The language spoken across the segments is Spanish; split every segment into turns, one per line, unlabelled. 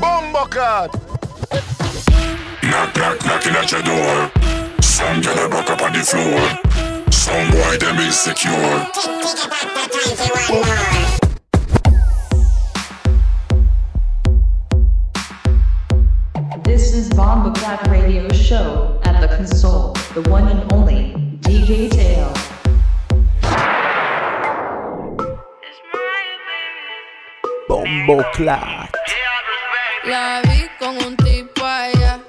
Bombo cut.
Knock, knock, knocking at your door. Some get a up on the floor. Some boy them.
This is Bomba Clap Radio Show at the console, the one and only DJ Tail.
La vi con un tipo allá.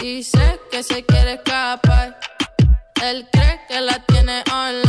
Dice que se quiere escapar. Él cree que la tiene on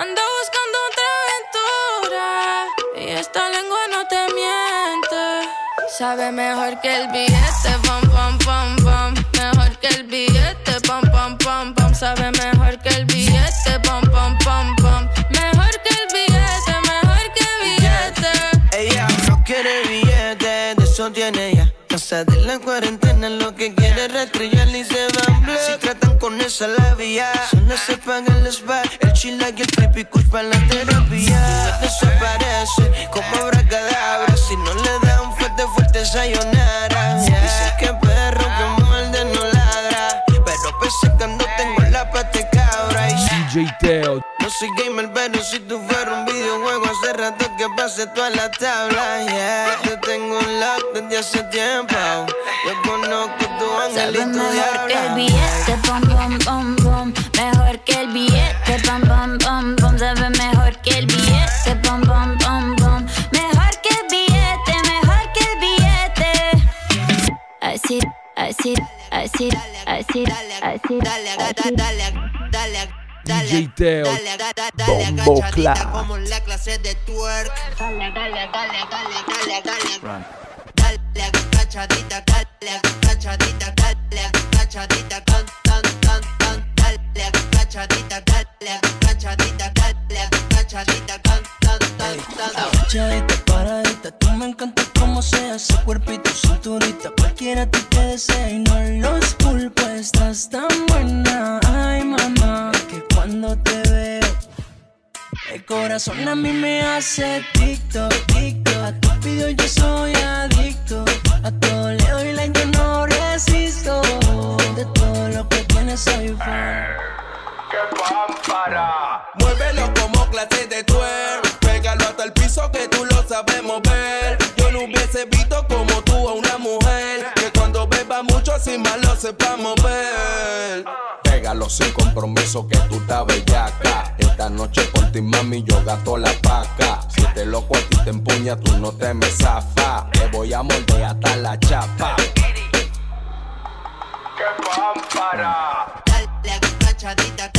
Anda buscando otra aventura y esta lengua no te miente. Sabe mejor que el billete, pam, pam, pam, pam. Mejor que el billete, pam, pam, pam, pam. Sabe mejor que el billete, pam, pam, pam, pam. Mejor que el billete, mejor que el billete.
Ella no quiere billete, de eso tiene ya. Casa de la cuarentena, lo que quiere es y se van black. Con esa la vía, solo se paga el spa, el chila y el creepy para la terapia. Desaparece como abracadabra, si no le dan fuerte, fuerte sayonara. Dice que perro que muerde no ladra, pero pese que
DJ Teo.
no soy gamer, pero si tú fueras un videojuego, hace rato que pasé toda la tabla, yeah. Yo tengo un lock desde hace tiempo. Yo conozco tu
Sabe
angelito
mejor que el billete, pom, pom, pom, pom. Mejor que el billete, pom, pom, pom, pom. Sabe mejor que el billete, pom, pom, pom, pom. Mejor que el billete, mejor que el billete. Así, así, así, así, así, así.
DJ Teo. Bombo
como la clase de twerk.
Dale, dale, dale, dale, dale, dale.
Dale, agachadita, dale, agachadita, dale, can, can, can. Dale, agachadita, dale, agachadita, dale, agachadita, can.
Agachadita, paradita, tú me encanta como sea ese cuerpito, cinturita, cualquiera te que desea y no los culpo, estás tan buena, ay mamá, que cuando te veo, el corazón a mí me hace TikTok, a tu video yo soy adicto, a todo le doy like, yo no resisto, de todo lo que tienes soy fan.
Muévelo como clase de twerk. Que tú lo sabes mover. Yo no hubiese visto como tú a una mujer. Que cuando beba mucho sin mal lo sepa mover.
Pégalo sin compromiso que tú estás bellaca. Esta noche por ti, mami, yo gasto la paca. Si te loco a ti te empuña, tú no te me zafa. Te voy a morder hasta la chapa.
Dale, agachadita, dale, agachadita,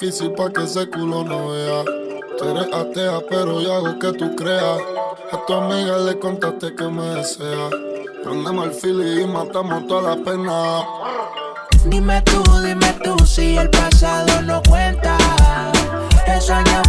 difícil pa' que ese culo no vea. Tú eres atea, pero yo hago que tú creas. A tu amiga le contaste que me desea. Prendemos el fili y matamos toda la pena.
Dime tú, dime tú si el pasado no cuenta. He soñado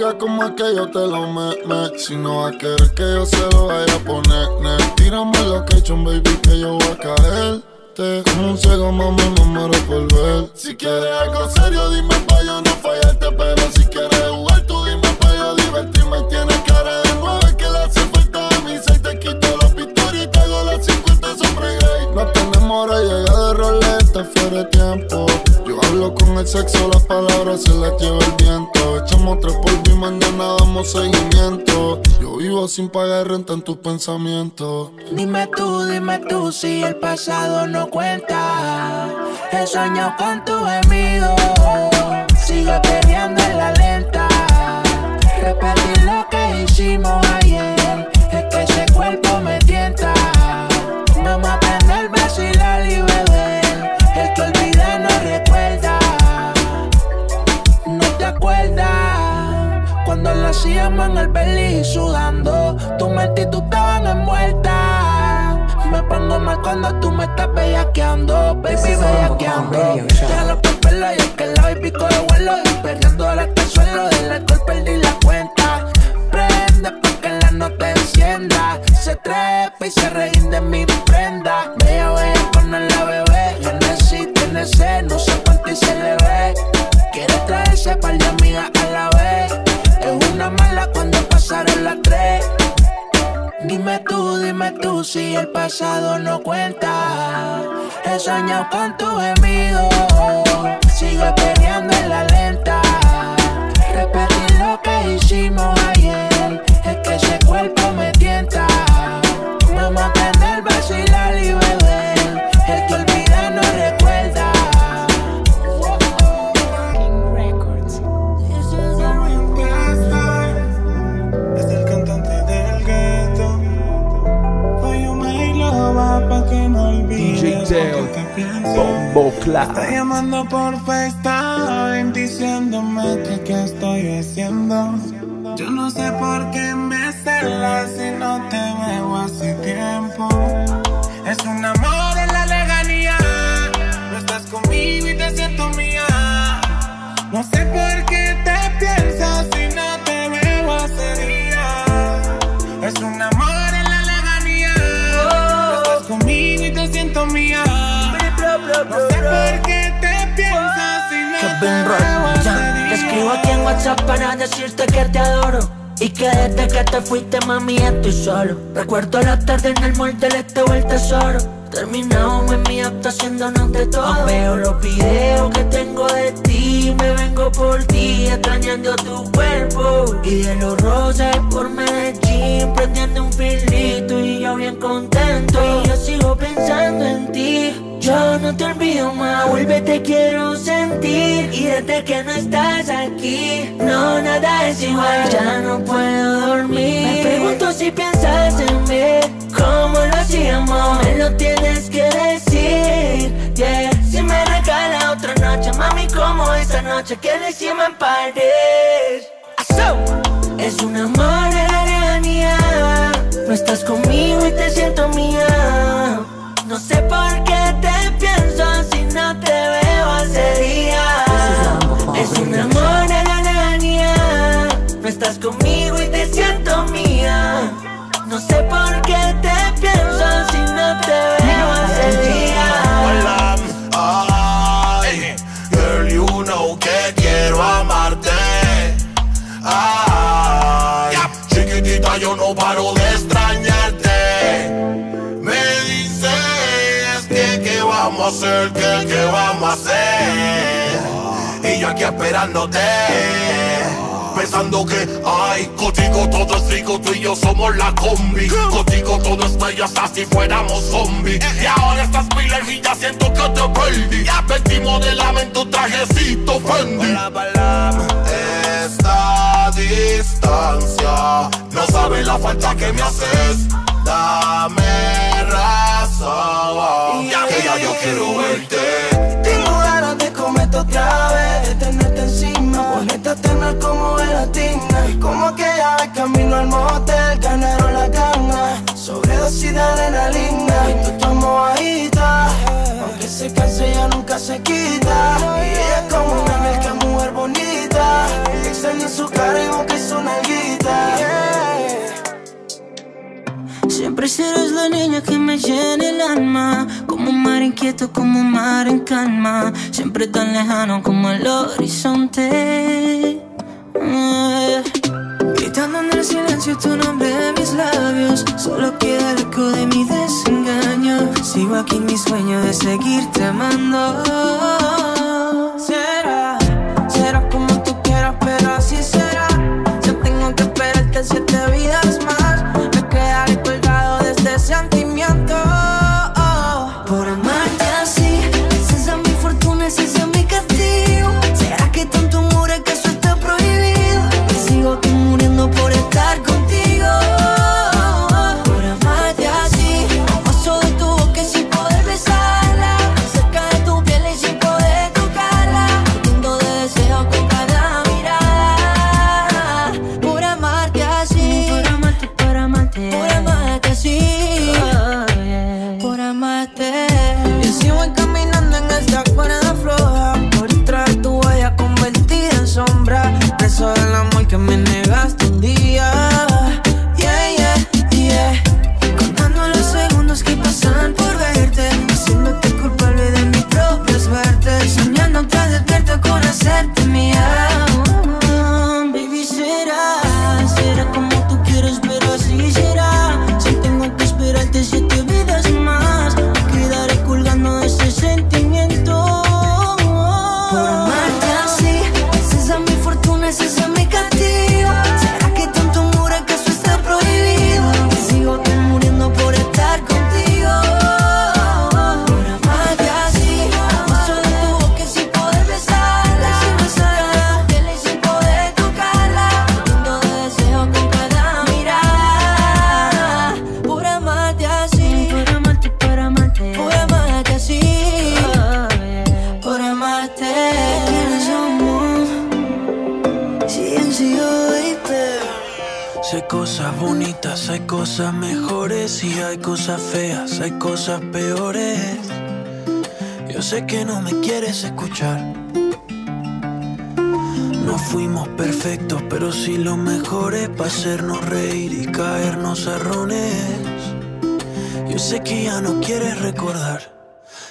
más que yo te lo me, me. Si no va a querer que yo se lo vaya a poner, ne. Tírame lo que hecho, baby, que yo voy a caerte. Como un ciego, mami, me muero por ver. Si quieres algo serio, dime pa' yo no fallarte. Pero si quieres jugar, tú dime pa' yo divertirme. Tienes cara de nueve que le hace falta a mí. Se te quito la pistola y te hago las 50 sombras gay. No tenemos hora, llega de roleta, fuera de tiempo. Con el sexo, las palabras se las lleva el viento. Echamos tres polvos y mañana damos seguimiento. Yo vivo sin pagar renta en tus pensamientos.
Dime tú, dime tú si el pasado no cuenta. He soñado con tu gemido. Sigo perdiendo en la lenta. Repetir lo que hicimos hacíamos en el belly sudando. Tu mente y tú estaban envueltas. Me pongo mal cuando tú me estás bellaqueando, baby, bellaqueando. Déjalo por pelo y es que la baby coge vuelo. Y perdiendo ahora hasta el suelo. Del alcohol perdí la cuenta. Prende pa' que la nota encienda. Se trepa y se reín de mi prenda. Bella, bella, poner la bebé. Tiene sed, no sé cuánto y se le ve. Quiere traerse par de pasaron las tres. Dime tú, dime tú si el pasado no cuenta. He soñado con tu gemido. Sigo peleando en la lenta. Repetir lo que hicimos ayer. Es que ese cuerpo me tienta. Vamos a
Bombo
Está llamando por FaceTime diciéndome que qué estoy haciendo. Yo no sé por qué me celas si no te veo hace tiempo. Es un amor en la lejanía. No estás conmigo y te siento mía. No sé por qué
escribo aquí en WhatsApp para decirte que te adoro. Y que desde que te fuiste, mami, estoy solo. Recuerdo la tarde en el mall del este o el tesoro. Terminamos en mi auto haciéndonos de todo. Veo los videos que tengo de ti. Me vengo por ti, extrañando tu cuerpo. Y de los rosas por Medellín, prendiendo un filito. Y yo bien contento. Y yo sigo pensando en ti. Yo no te olvido más, vuelve te quiero sentir Y desde que no estás aquí, no nada es igual Ya no puedo dormir Me pregunto si piensas en mí ¿Cómo lo hacíamos? Me lo tienes que decir yeah. Si me regala otra noche, mami como esa noche que le hicimos en París. Es un amor en la lejanía No estás conmigo y te siento mía no sé por qué no te veo hace días. Es un amor en la lejanía. No estás conmigo y te siento mía. No sé por qué
yo aquí esperándote. Pensando que, ay, contigo todo es rico, tú y yo somos la combi. Contigo todo es bello hasta si fuéramos zombies. Y ahora estás pilar y ya siento que te perdí. Ya vestimos de lamento trajecito Fendi. Esta distancia, no sabes la falta que me haces. Dame razón, ya que ya yo quiero verte.
De tenerte encima, ponerte a tener como gelatina. Y como aquella vez camino al motel, ganaron la gana, sobredosis de adrenalina. Y tú tu mojadita, aunque se canse ya nunca se quita. Y ella es como una es mujer bonita, extraño su cara y y su nalguita.
Siempre serás la niña que me llena el alma. Como un mar
inquieto, como un mar en calma. Siempre tan lejano como el horizonte. Eh. Gritando en el silencio tu nombre en mis labios. Solo queda el eco de mi desengaño. Sigo aquí en mi sueño de seguirte amando.
para hacernos reír y caernos a rones. Yo sé que ya no quieres recordar.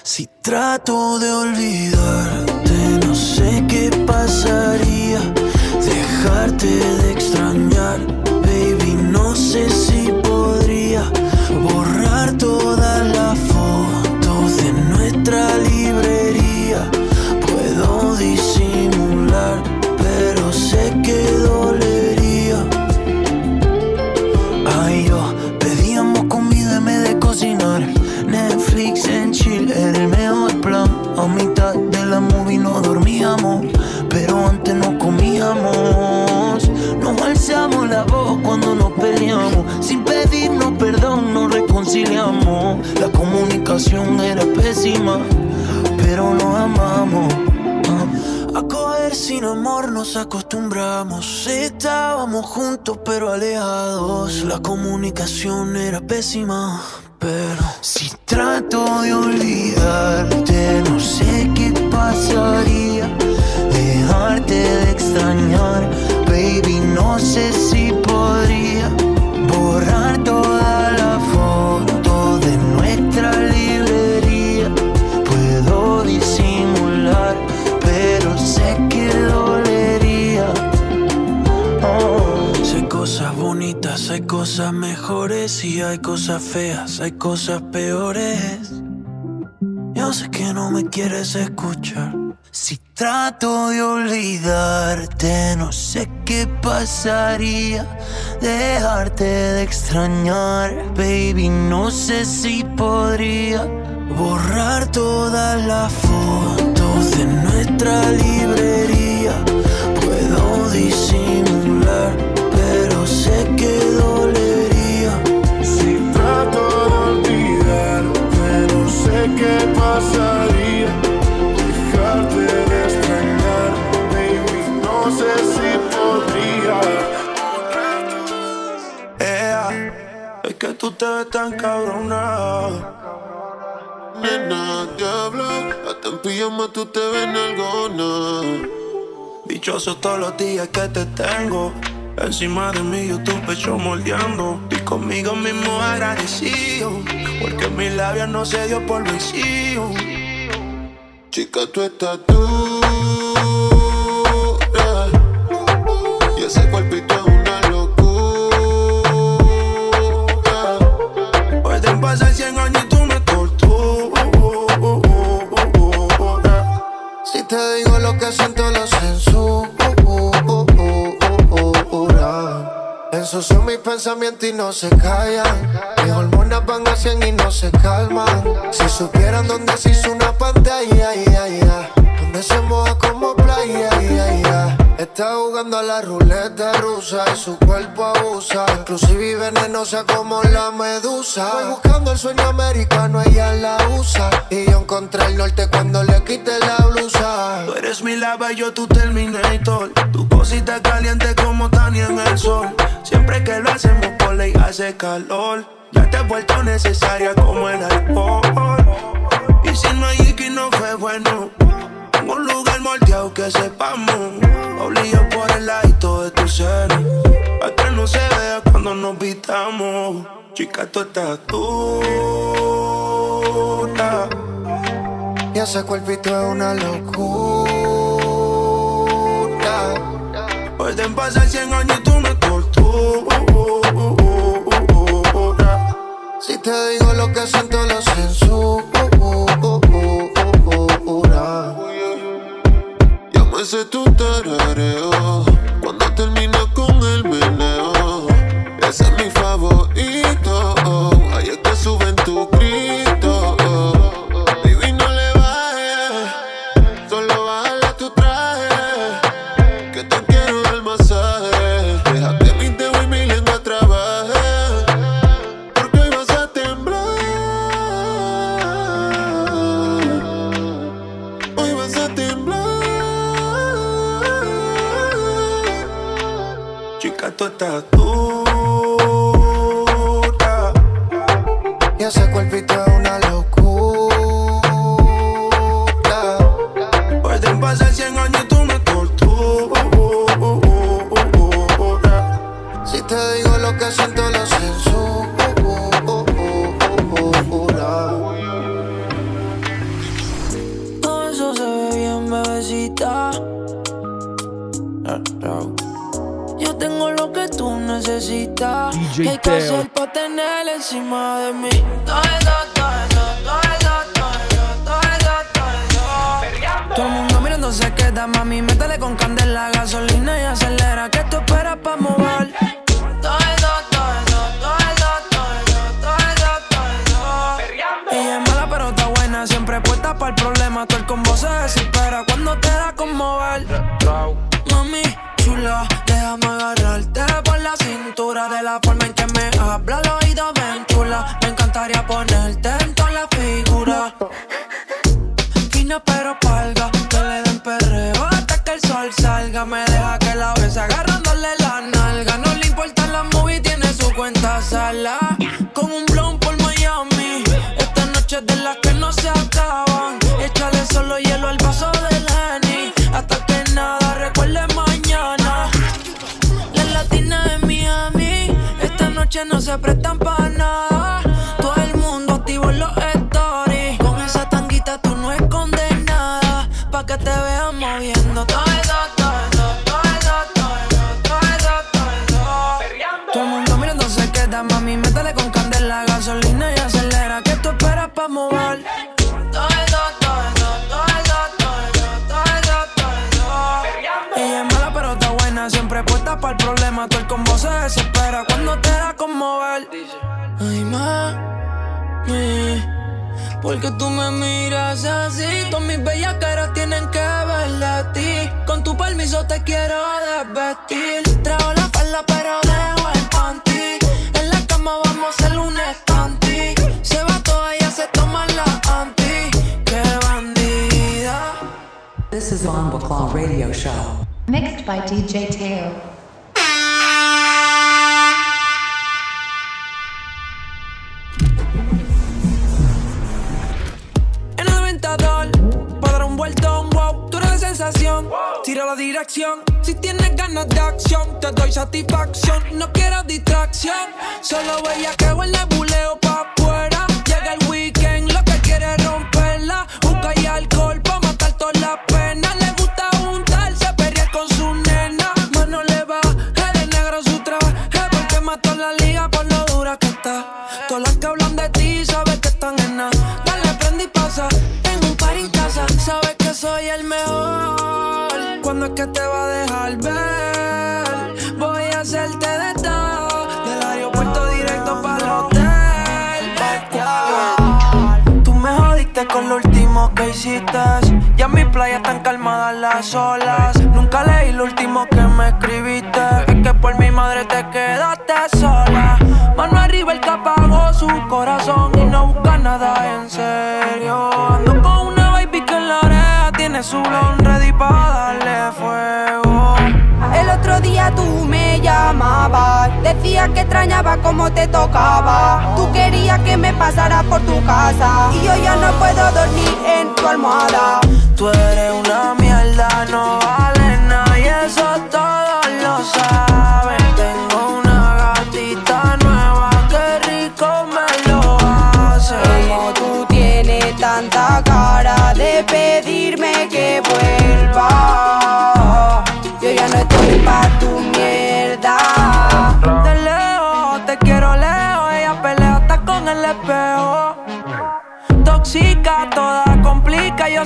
Si trato de olvidarte, no sé qué pasaría. Dejarte de pero alejados. La comunicación era pésima, pero si trato de olvidar cosas mejores y hay cosas feas, hay cosas peores. Yo sé que no me quieres escuchar. Si trato de olvidarte, no sé qué pasaría. Dejarte de extrañar, baby, no sé si podría borrar todas las fotos de nuestra librería. Puedo disimular
qué pasaría dejarte de baby. No sé si podría.
Ea, es que tú te ves tan cabrona.
Nena, diabla, hasta en pijama tú te ves nalgona.
Dichosos todos los días que te tengo. Encima de mí yo tu pecho moldeando. Y conmigo mismo agradecido
porque mis labios no se dio por vicio.
Chica, tú estás dura. Y ese cuerpito pensamientos y no se callan. Mis hormonas van a 100 y no se calman. Si supieran dónde se hizo una pantalla, ay, ay. donde se moja como playa, ay, ay, ay. Está jugando a la ruleta rusa y su cuerpo abusa. Inclusive venenosa como la medusa. Voy buscando el sueño americano, ella la usa. Y yo encontré el norte cuando le quité la blusa.
Tú eres mi lava y yo tu Terminator. Tu cosita caliente como Tania en el sol. Siempre que lo hacemos por ley hace calor. Ya te has vuelto necesaria como el alcohol. Y si no hay Iki no fue bueno. Un lugar moldeado que sepamos. Obligo por el ladito de tu seno. Que no se vea cuando nos vitamos. Chica, tú estás dura.
Y ese cuerpito es una locura.
Pueden pasar 100 años y tú me torturas.
Si te digo lo que siento, lo censura. Llámese tu tarareo cuando termina con el meneo. Ese es mi favorito. Ahí es que suben No
se prestan para nada. Todo el mundo activo en los stories. Con esa tanguita tú no escondes nada. Pa' que te vean moviendo porque tú me miras así. Todas mis bellas caras tienen que verle a ti. Con tu permiso te quiero desvestir. Trago la falda pero dejo el panty. En la cama vamos a hacer un estanti. Se va toda, ella se toma la anti. Qué bandida.
This is Bomba Claw Radio Show. Mixed by DJ Teo.
Tira la dirección, si tienes ganas de acción, te doy satisfacción. No quiero distracción, solo veía que el nebuleo pa' afuera. Llega
el weekend, lo que quiere es romperla. Busca y alcohol pa' matar todas las penas. Le gusta juntarse, perrear con su nena. Más no le va, el negro su trabajo. Porque mató la liga por lo dura que está. Todas las que hablan de ti, sabes que están en nada. Dale, prende y pasa. En un par en casa, sabes que soy el mejor. ¿Cuándo es que te va a dejar ver? Voy a hacerte de todo. Del aeropuerto directo para el hotel. Tú me jodiste con lo último que hiciste. Ya en mi playa están calmadas las olas. Nunca leí lo último que me escribiste. Es que por mi madre te quedaste sola. Mano arriba el que apagó su corazón y no busca nada en serio. Ando con una baby que en la oreja tiene su blon
decías que extrañaba cómo te tocaba. Tú querías que me pasara por tu casa y yo ya no puedo dormir en tu almohada.
Tú eres una mierda, no vale nada y eso todos lo saben.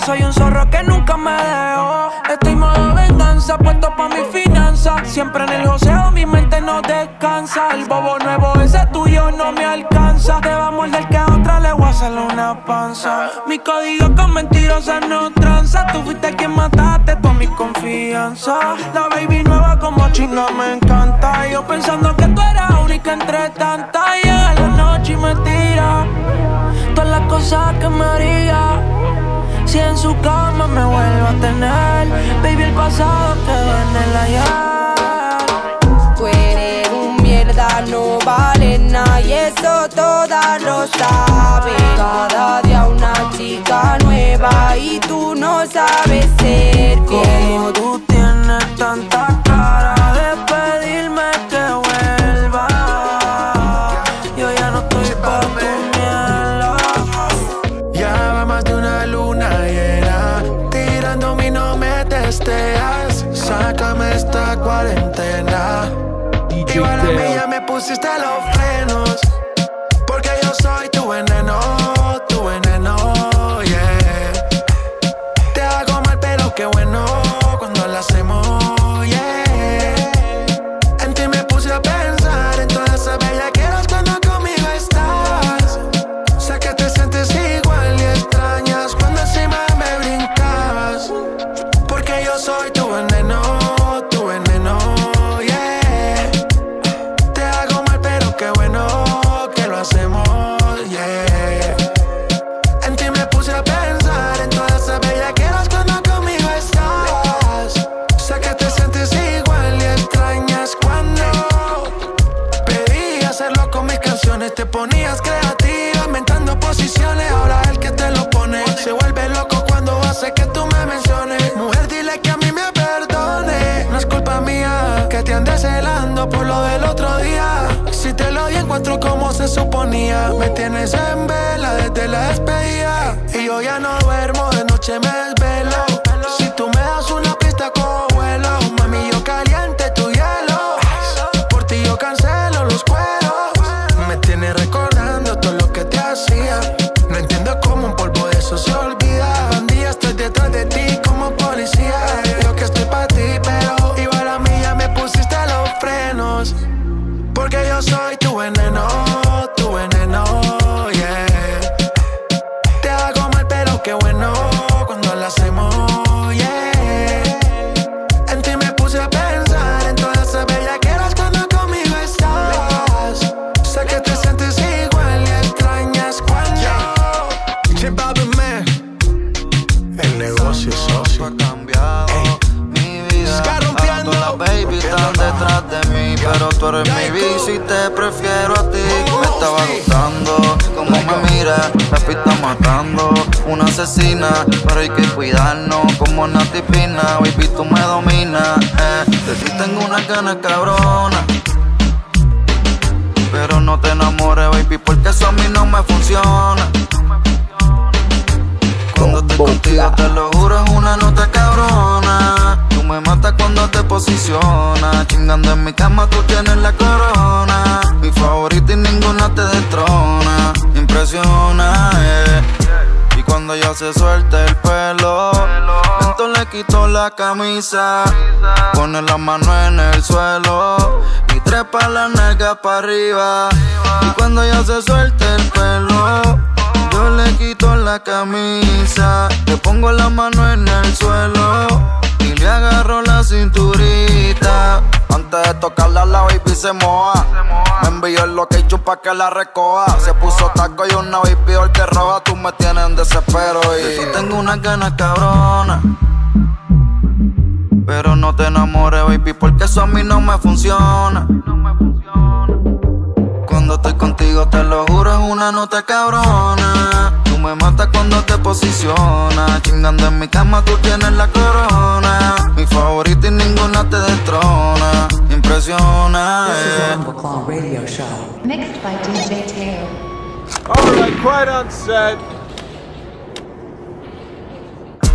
Soy un zorro que nunca me dejo. Estoy modo venganza, puesto pa' mi finanza. Siempre en el joseo, mi mente no descansa. El bobo nuevo, ese tuyo no me alcanza. Te va a morder que le voy a hacerle una panza. Mi código con mentirosas no tranza. Tú fuiste quien mataste toda mi confianza. La baby nueva como chinga me encanta. Yo pensando que tú eras única entre tantas. Llega la noche y me tira todas las cosas que me haría. Si en su cama me vuelvo a tener, baby, el pasado quedó en el ayer.
Tú un mierda, no vale y eso todas lo saben. Cada día una chica nueva y tú no sabes ser
Como tú tienes tanta cara de pedirme que vuelva. Yo ya no estoy pa' tu mierda.
Ya va más de una luna llena Tirándome y no me testeas Sácame esta cuarentena Igual a mí ya me pusiste los
asesina, pero hay que cuidarnos como Nati Pina, baby tú me dominas, eh. de ti tengo una ganas cabrona, Pero no te enamores, baby, porque eso a mí no me funciona. Cuando estoy contigo, te lo juro, es una nota cabrona. Tú me matas cuando te posicionas. Chingando en mi cama, tú tienes la corona. Mi favorita y ninguna te destrona. Impresiona, eh. Y cuando ya se suelta el pelo, lento le quito la camisa. Pone la mano en el suelo y trepa la nalga para arriba. Y cuando ya se suelta el pelo, yo le quito la camisa. Le pongo la mano en el suelo y le agarro la cinturita. Antes de tocarla la baby se moja. Me envió el location pa' que la recoja. Se puso taco y una baby el que roba. Tú me tienes en desespero y yo tengo unas ganas cabrona. Pero no te enamores, baby, porque eso a mí no me funciona. Cuando estoy contigo, te lo juro, es una nota cabrona. Me matas cuando te posicionas. Chingando en mi cama, tú tienes la corona. Mi favorita y ninguna te destrona. Impresiona. eh.
Radio Show. Mixed by DJ Teo.
Alright, quiet on set.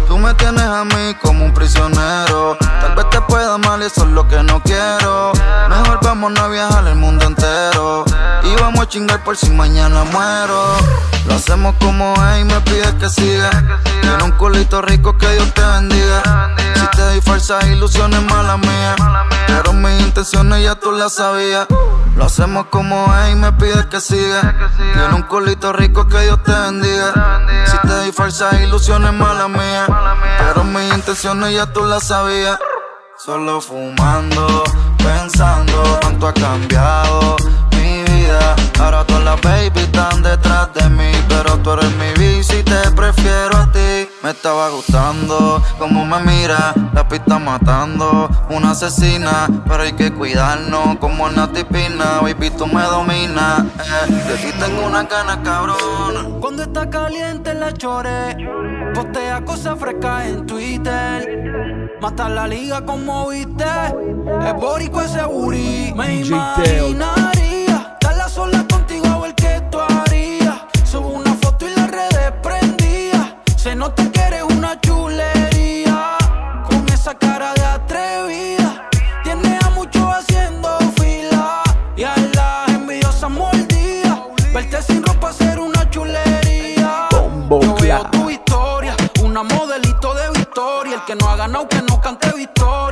Tú me tienes a mí como un prisionero. Tal vez te pueda mal y eso es lo que no quiero. Mejor vamos a viajar el mundo entero. Por si mañana muero. Lo hacemos como es y me pides que siga. Tiene un culito rico que Dios te bendiga. Si te doy falsas ilusiones, mala mía. Pero mis intenciones ya tú las sabías. Lo hacemos como es y me pides que siga. Tiene un culito rico que Dios te bendiga. Si te doy falsas ilusiones, mala mía. Pero mis intenciones ya tú las sabías. Solo fumando, pensando, cuánto ha cambiado Ahora todas las baby están detrás de mí. Pero tú eres mi bici y te prefiero a ti. Me estaba gustando como me mira, la pista matando, una asesina. Pero hay que cuidarnos como en la tipina. Baby, tú me dominas. Eh. De ti tengo una gana cabrona.
Cuando está caliente la chore, postea cosas frescas en Twitter. Mata la liga como viste, es borico ese booty. Me
DJ
Se nota que eres una chulería, con esa cara de atrevida. Tiene a muchos haciendo fila y a las envidiosas mordidas. Verte sin ropa ser una chulería. Yo veo tu historia, una modelito de victoria. El que no ha ganado, que no cante victoria.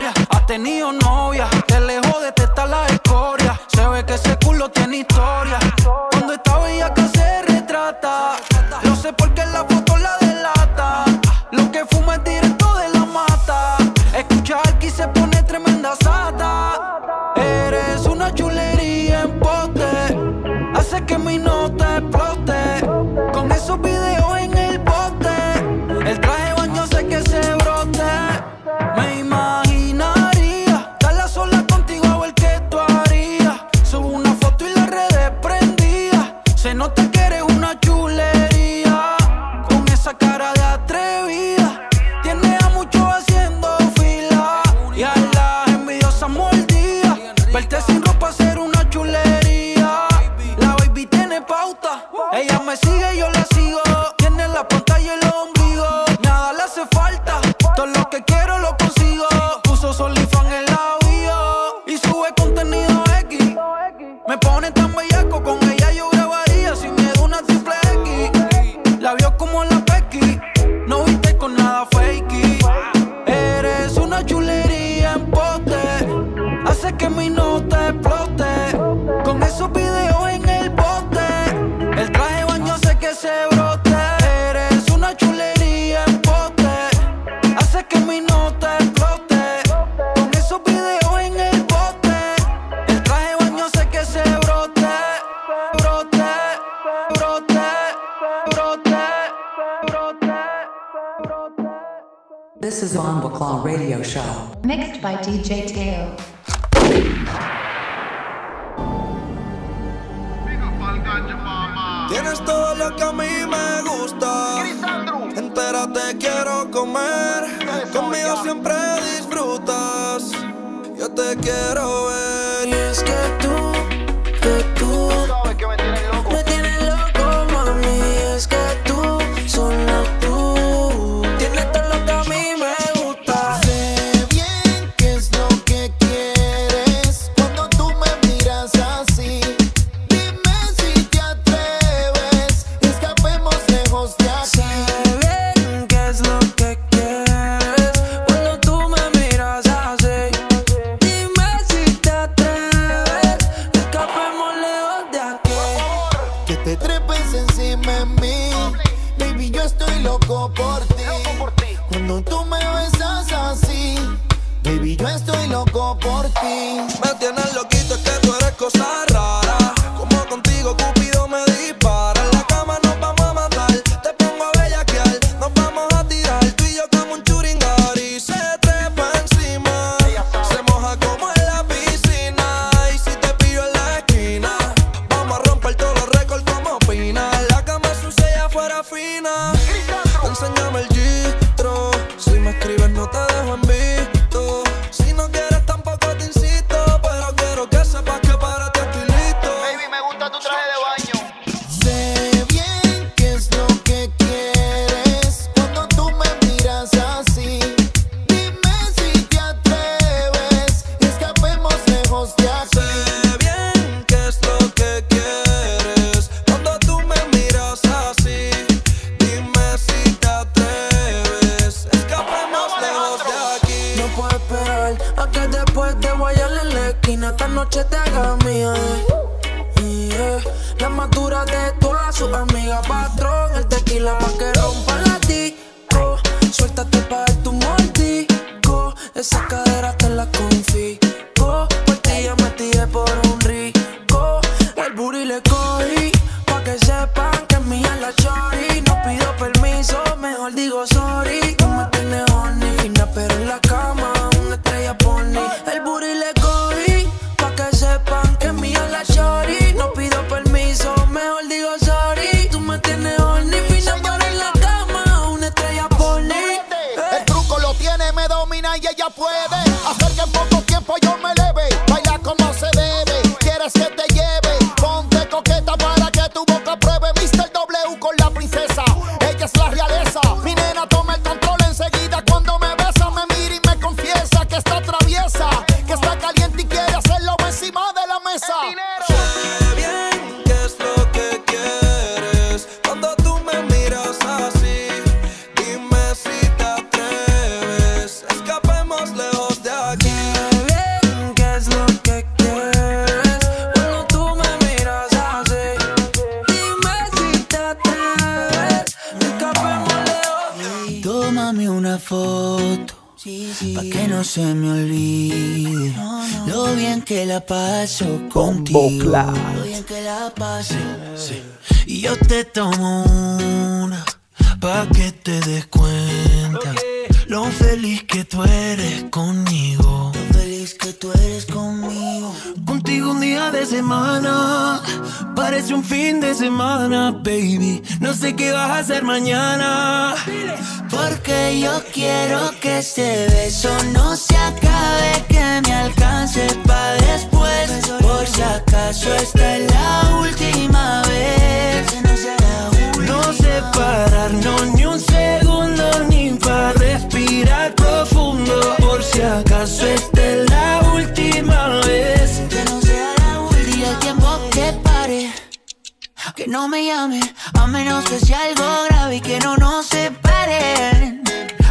Bien que
la
pase. Y yo te tomo una pa' que te des cuenta lo feliz que tú eres conmigo. Lo feliz que tú eres conmigo. Contigo un día de semana parece un fin de semana, baby. No sé qué vas a hacer mañana. Porque yo quiero que este beso A menos que sea algo grave y que no nos separen.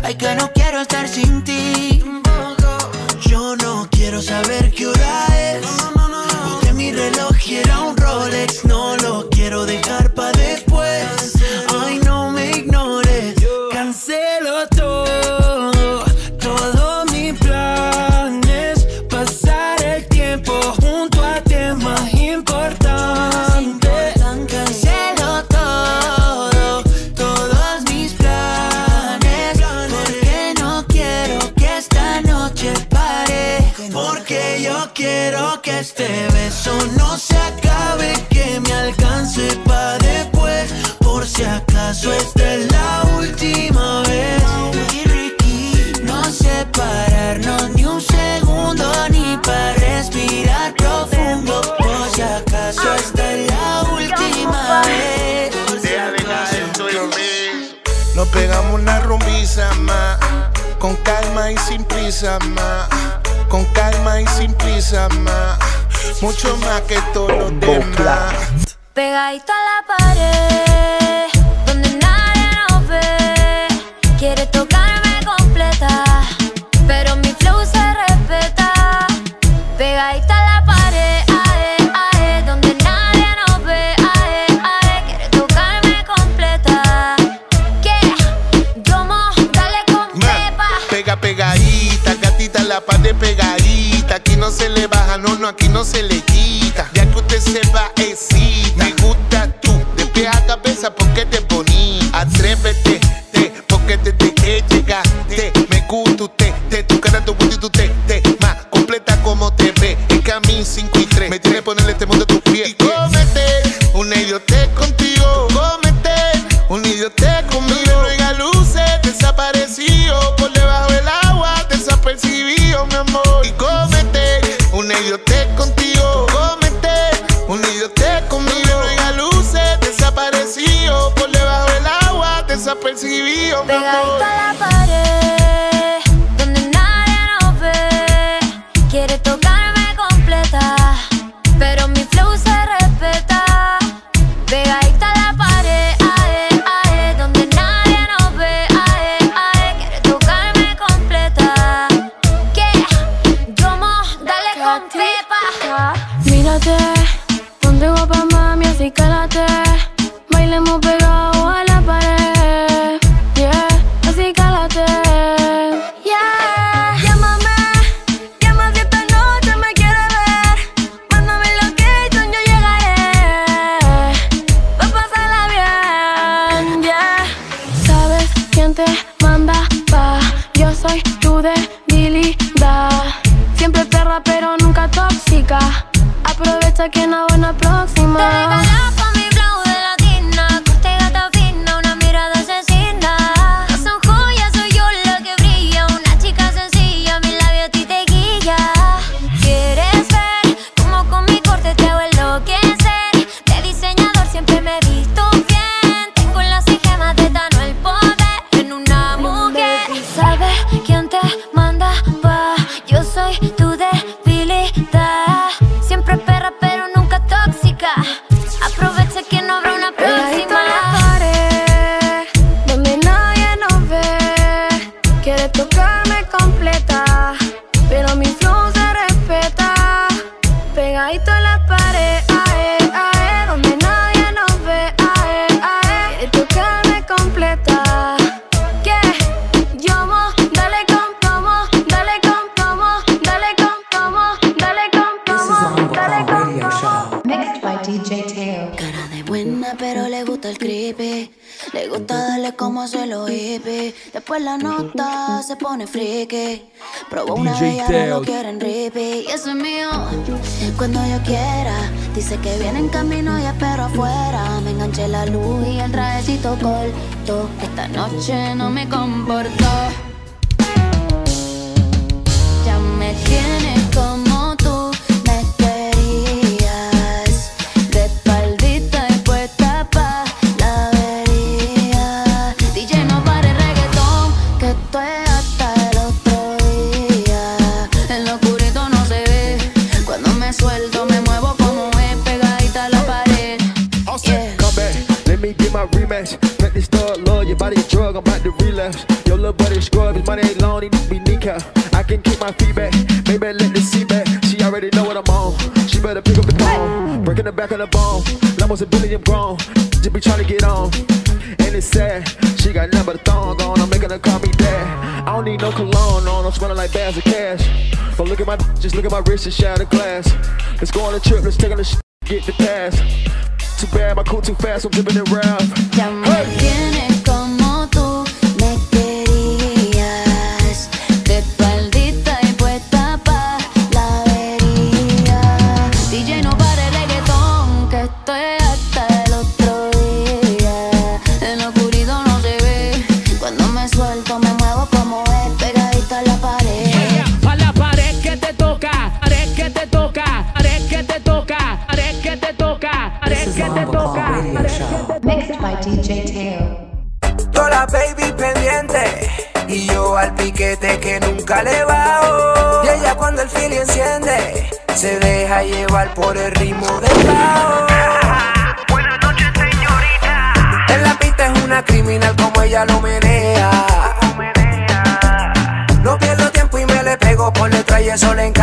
Ay, que no quiero estar sin ti. Yo no quiero saber qué hora
con calma y sin prisa más, con calma y sin prisa más, mucho más que todo lo demás.
Pegadito a la pared, donde nadie nos ve, quiere
tocar. Aquí no se le quita. Ya que usted se va, excita. Me gusta tú, de pie a cabeza porque te bonita. Atrévete, te, porque desde que llegaste, me gusta usted, te, tu cara, tu booty, tu te, te, más completa como te ve. Es que a mí 5 y 3, me tiene que ponerle este mundo a tus pies. Y cómete un idiotez contigo,
Después la nota se pone friki. Probó una
DJ
y ahora lo quieren repeat. Y eso es mío cuando yo quiera. Dice que viene en camino y espero afuera. Me enganché la luz y el trajecito corto. Esta noche no me comporto.
I'm about to relapse. Your little buddy scrub, his money ain't long, he need be kneecap. I can keep my feet back, maybe let the seat back. She already know what I'm on, she better pick up the phone. Breaking the back of the bone, almost a billion grown. Just be trying to get on. And it's sad, she got nothing but a thong on. I'm making her call me dad. I don't need no cologne on, I'm smelling like bags of cash. But look at my, just look at my wrist and shatter glass. Let's go on a trip, let's take on the sh- get the pass. Too bad, my cool too fast, I'm dripping it round.
Ya
llevar por el ritmo del bajo. Buenas noches señorita. En la pista es una criminal como ella lo menea. No pierdo tiempo y me le pego por detrás y eso le encanta.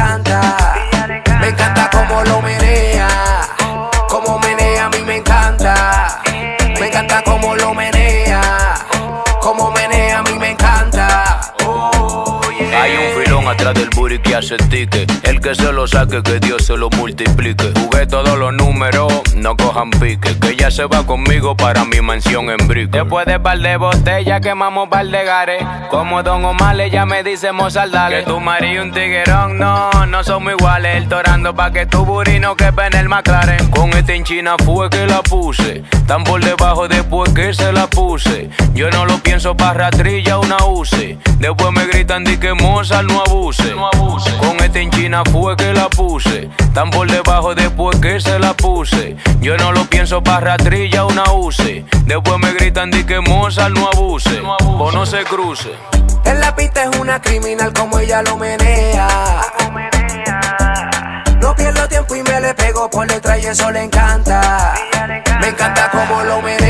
El que se lo saque, que Dios se lo multiplique. Jugué todos los números, no cojan pique. Que ella se va conmigo para mi mansión en brico. Después de par de botellas, quemamos par de gares. Como Don Omar, ella me dice Mozart, Que tu marido un tiguerón, no, no somos iguales. El torando pa' que tu burino quepa en el McLaren. Con este en China fue que la puse. Tan por debajo después que se la puse. Yo no lo pienso pa' ratrilla una use. Después me gritan di que Mozart no abuse. Con este en China fue que la puse. Tan por debajo después que se la puse. Yo no lo pienso pa' ratrilla una use. Después me gritan di que Mozart no abuse. O no se cruce.
En la pista es una criminal como ella lo menea. No pierdo tiempo y me le pego por detrás y eso le encanta. Me encanta como lo menea.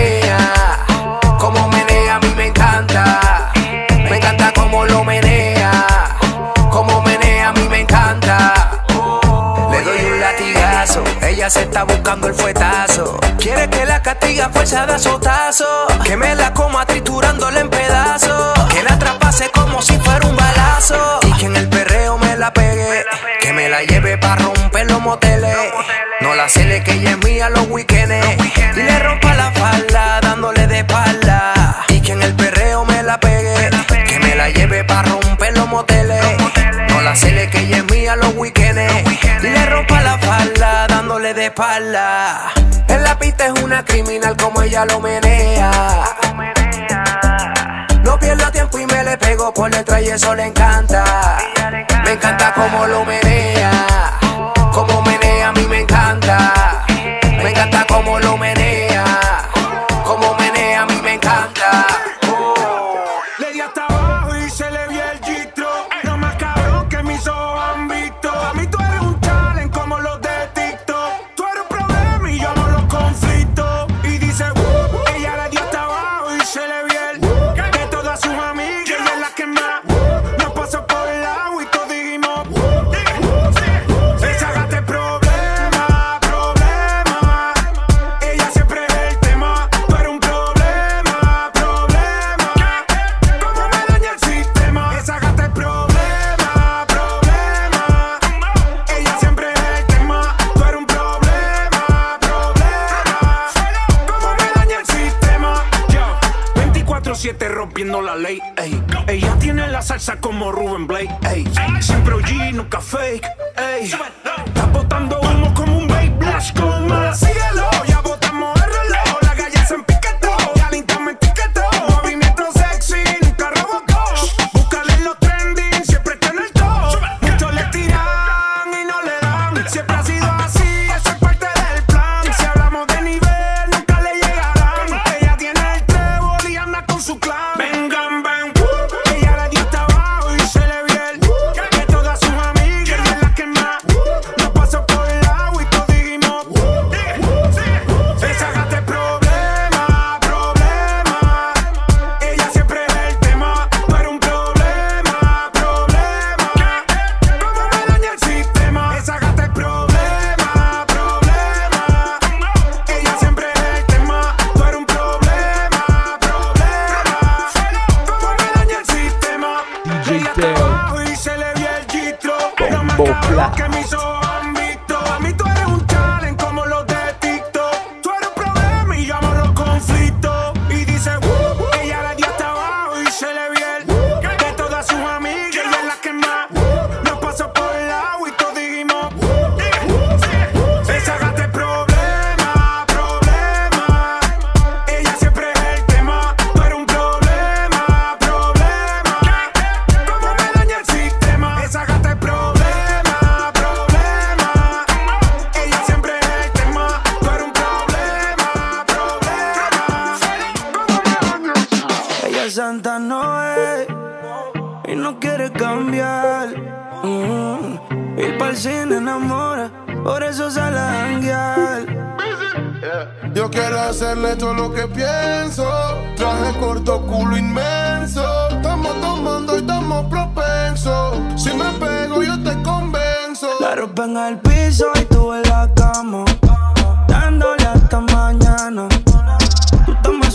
Ella se está buscando el fuetazo. Quiere que la castiga a fuerza de azotazo. Que me la coma triturándole en pedazos. Que la atrapase como si fuera un balazo. Y que en el perreo me la pegue. Que me la lleve para romper los moteles. No la cele que ella es mía los weekends. Y le rompa En la pista es una criminal como ella lo menea. No pierdo tiempo y me le pego por detrás y eso le encanta. Me encanta como lo menea. Como menea a mí me encanta.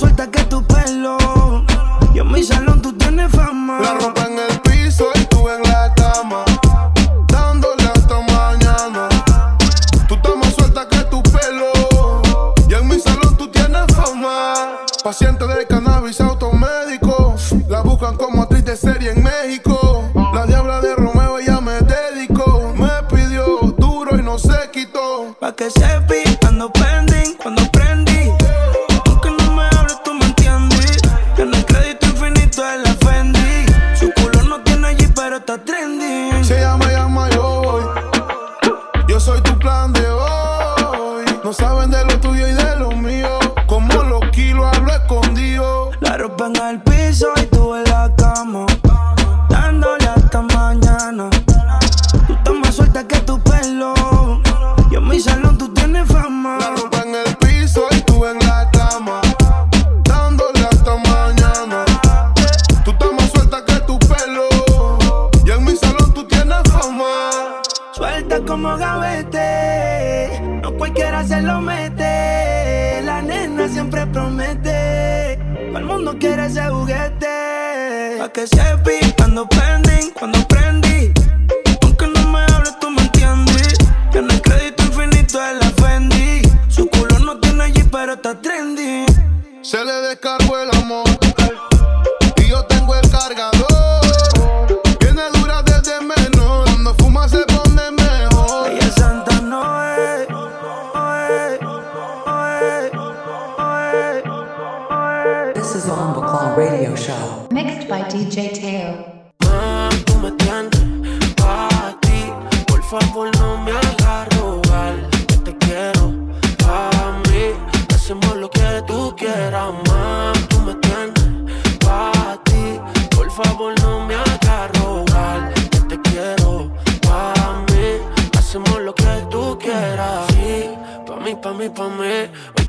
Suelta que tu pelo. Yo mi salón tú tienes fama.
La ropa en el piso
quisiera más, tú me tienes para ti. Por favor, no me hagas rogar, que te quiero para mí. Hacemos lo que tú quieras, sí, pa' mí, pa' mí, pa' mí.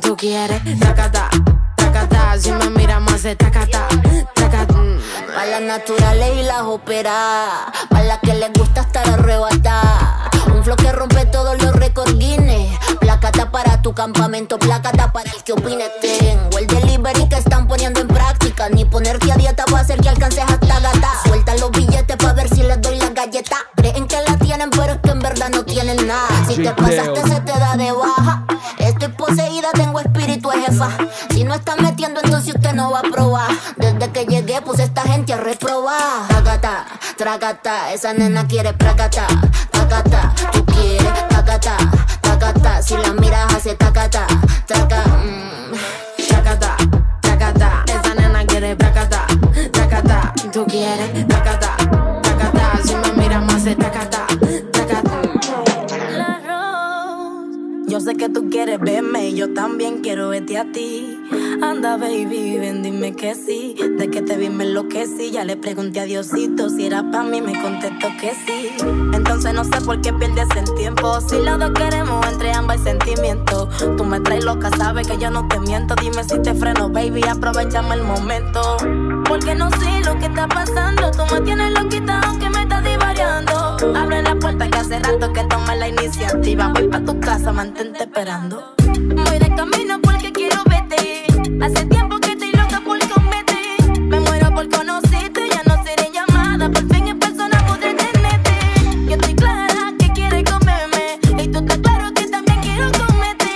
tú
quieres. Tacata, tacata, si me mira más de tacata, tacata.
Para las naturales y las óperas, para las que les gusta estar arrebatada. Un flow que rompe todos los récords Guinness. Placata para tu campamento, placata para el que opine. Tengo el delivery que están poniendo en práctica. Ni ponerte a dieta va a hacer que alcances hasta gata. Suelta los billetes para ver si les doy la galleta. Creen que la tienen, pero es que en verdad no tienen nada. Si te pasaste, se te da de baja si no está metiendo, entonces usted no va a probar. Desde que llegué, puse esta gente a reprobar. Tagata, tragata, esa nena quiere placata. Tagata, tú quieres tagata, tagata. Si la miras, hace tagata, traca, mmm,
tagata, tagata. Esa nena quiere placata, tagata, tú quieres tagata. Quieres verme y yo también quiero verte a ti. Anda, baby, ven, dime que sí. De que te vi me enloquecí. Ya le pregunté a Diosito si era pa' mí, me contestó que sí. Entonces no sé por qué pierdes el tiempo. Si los dos queremos, entre ambas hay sentimiento. Tú me traes loca, sabes que yo no te miento. Dime si te freno, baby, aprovechame el momento. Porque no sé lo que está pasando. Tú me tienes loquita, aunque me estás divariando. Abre la puerta que hace rato que tomé la iniciativa. Voy pa' tu casa, mantente esperando. Voy de camino porque quiero verte. Hace tiempo que estoy loca por comerte. Me muero por conocerte, ya no seré llamada. Por fin en persona podré tenerte. Yo estoy clara que quiere comerme. Y tú estás claro que también quiero comerte.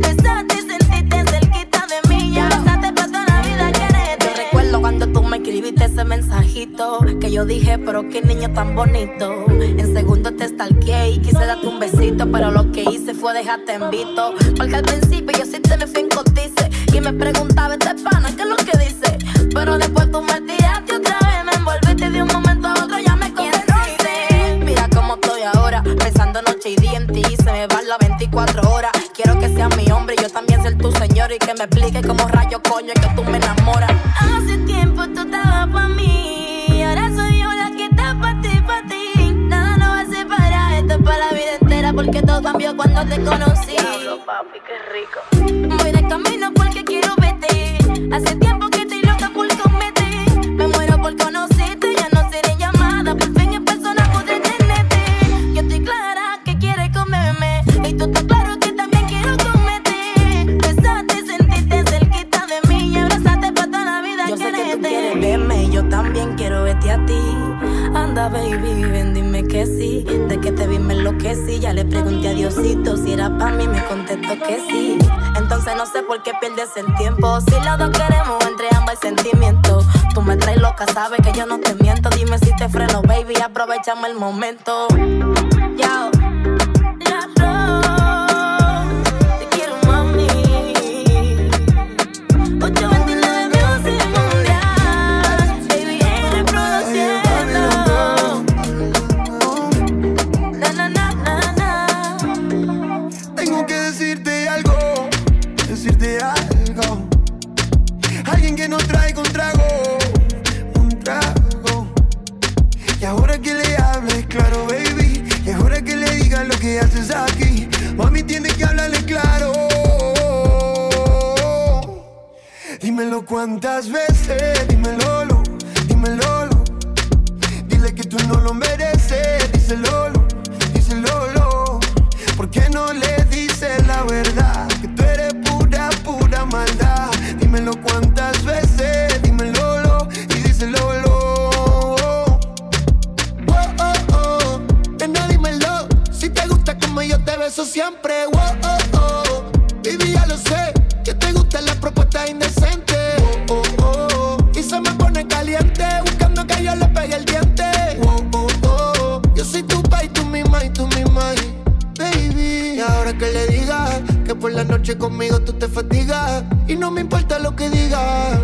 Besarte, sentirte cerquita de mí. Ya besarte para toda la vida quererte. Yo recuerdo cuando tú me escribiste ese mensajito. Que yo dije, pero qué niño tan bonito. En te stalkeé y quise darte un besito. Pero lo que hice fue dejarte en visto. Porque al principio yo sí te me fui en cotice. Y me preguntaba este pana, ¿qué es lo que dice? Pero después tú me tiraste otra vez. Me envolviste de un momento a otro, ya me convenciste. Mira cómo estoy ahora, pensando noche y día en ti. Se me van las 24 horas. Quiero que seas mi hombre y yo también ser tu señor. Y que me explique cómo rayo coño es que tú me enamoras. Porque todo cambió cuando te conocí. papi, qué rico. Voy de camino porque quiero verte. Hace tiempo me enloquecí. Ya le pregunté a Diosito si era pa' mí, me contestó que sí. Entonces no sé por qué pierdes el tiempo. Si los dos queremos, entre ambas hay sentimiento. Tú me traes loca, sabes que yo no te miento. Dime si te freno, baby, aprovechame el momento. Yao.
Veces, dímelo, lo, dímelo. lo. Dile que tú no lo mereces, díselo, lo, díselo. Noche conmigo tú te fatigas. Y no me importa lo que digas.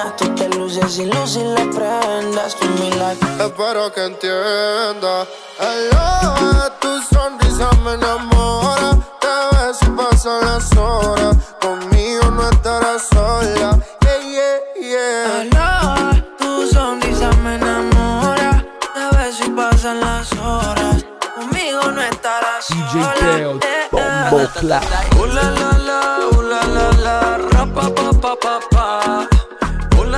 Arena. Tú te luces y luces las prendas. Tú mi like.
Espero que entienda. Hello, tu sonrisa me enamora. Te ves y pasan las horas. Conmigo no estarás sola. Yeah, yeah, yeah.
Aló, tu sonrisa me enamora. Te ves y pasan las horas. Conmigo no estarás sola.
Teo,
Eh,
Bombo Clap.
Uh la la la, uh la la la, ra pa pa pa pa pa.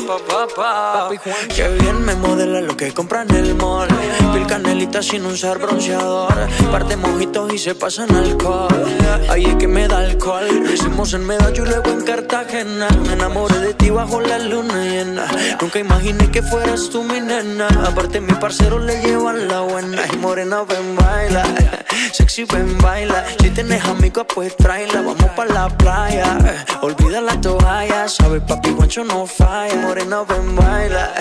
pa pa pa. Qué bien me modela lo que compra en el mall. Pil canelita sin usar bronceador. Par de mojitos y se pasan alcohol. Ahí es que me da alcohol. Lo hicimos en Medallo y luego en Cartagena. Me enamoré de ti bajo la luna llena. Nunca imaginé que fueras tú mi nena. Aparte, mi parcero le llevan la buena. Y morena, ven, baila. Sexy, ven, baila. Si tienes amigos, pues tráela. Vamos pa' la playa. Olvida la toalla. Sabes, papi, guancho no falla. Morena, ven, baila.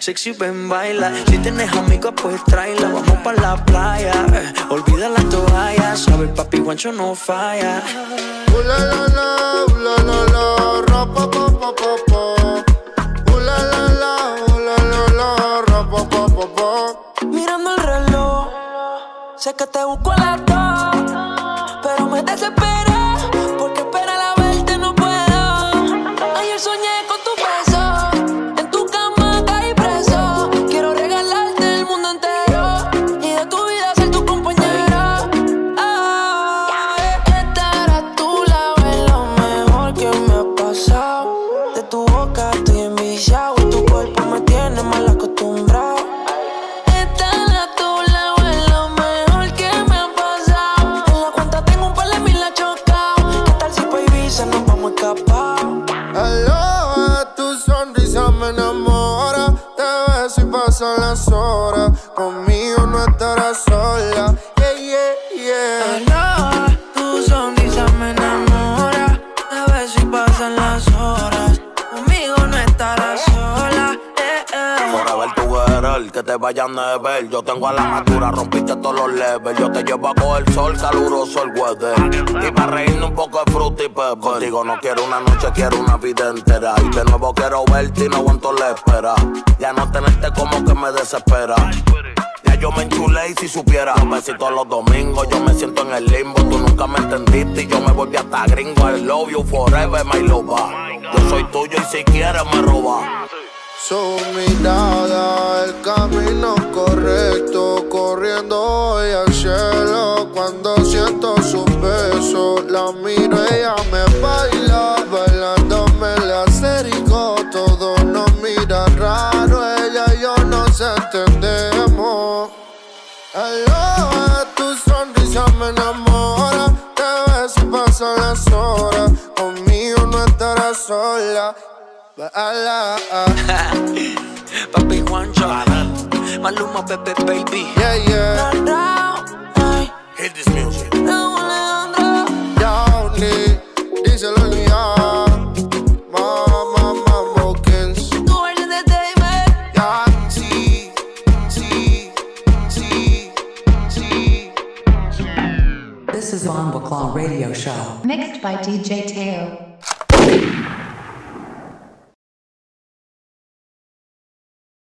Sexy, ven, baila. Si tienes amigos, pues tráela. Vamos pa' la playa. Olvida la toalla. Sabes, papi, guancho no falla.
Uh la la la, uh la la la, ra pa pa pa pa pa. Uh la la la, uh la la la, ra pa pa pa pa.
Mirando el reloj, sé que te busco a las
ver. Yo tengo a la altura, rompiste todos los levels. Yo te llevo a coger sol, caluroso el weather. Y para reírnos un poco de fruta y pepper. Contigo no quiero una noche, quiero una vida entera. Y de nuevo quiero verte y no aguanto la espera. Ya no tenerte como que me desespera. Ya yo me enchulé y si supiera Un besito los domingos, yo me siento en el limbo Tú nunca me entendiste y yo me volví hasta gringo I love you forever, my lover Yo soy tuyo y si quieres me roba
Su mirada, el camino correcto, corriendo hoy al cielo. Cuando siento sus besos, la miro, ella me baila, bailando me le acerco. Todos nos miran raro, ella y yo nos entendemos. Aloha, tu sonrisa me enamora. Te ves y pasan las horas. Conmigo no estarás sola. Baila.
Papi Juancho, Maluma, Pepe, baby.
Yeah, yeah.
Hit this music
Downey, díselo Luis. Mama, Mambo Kings.
Tú eres de David.
Yancy, sí, sí, sí.
This is Bomba Claw Radio Show. Mixed by DJ Teo.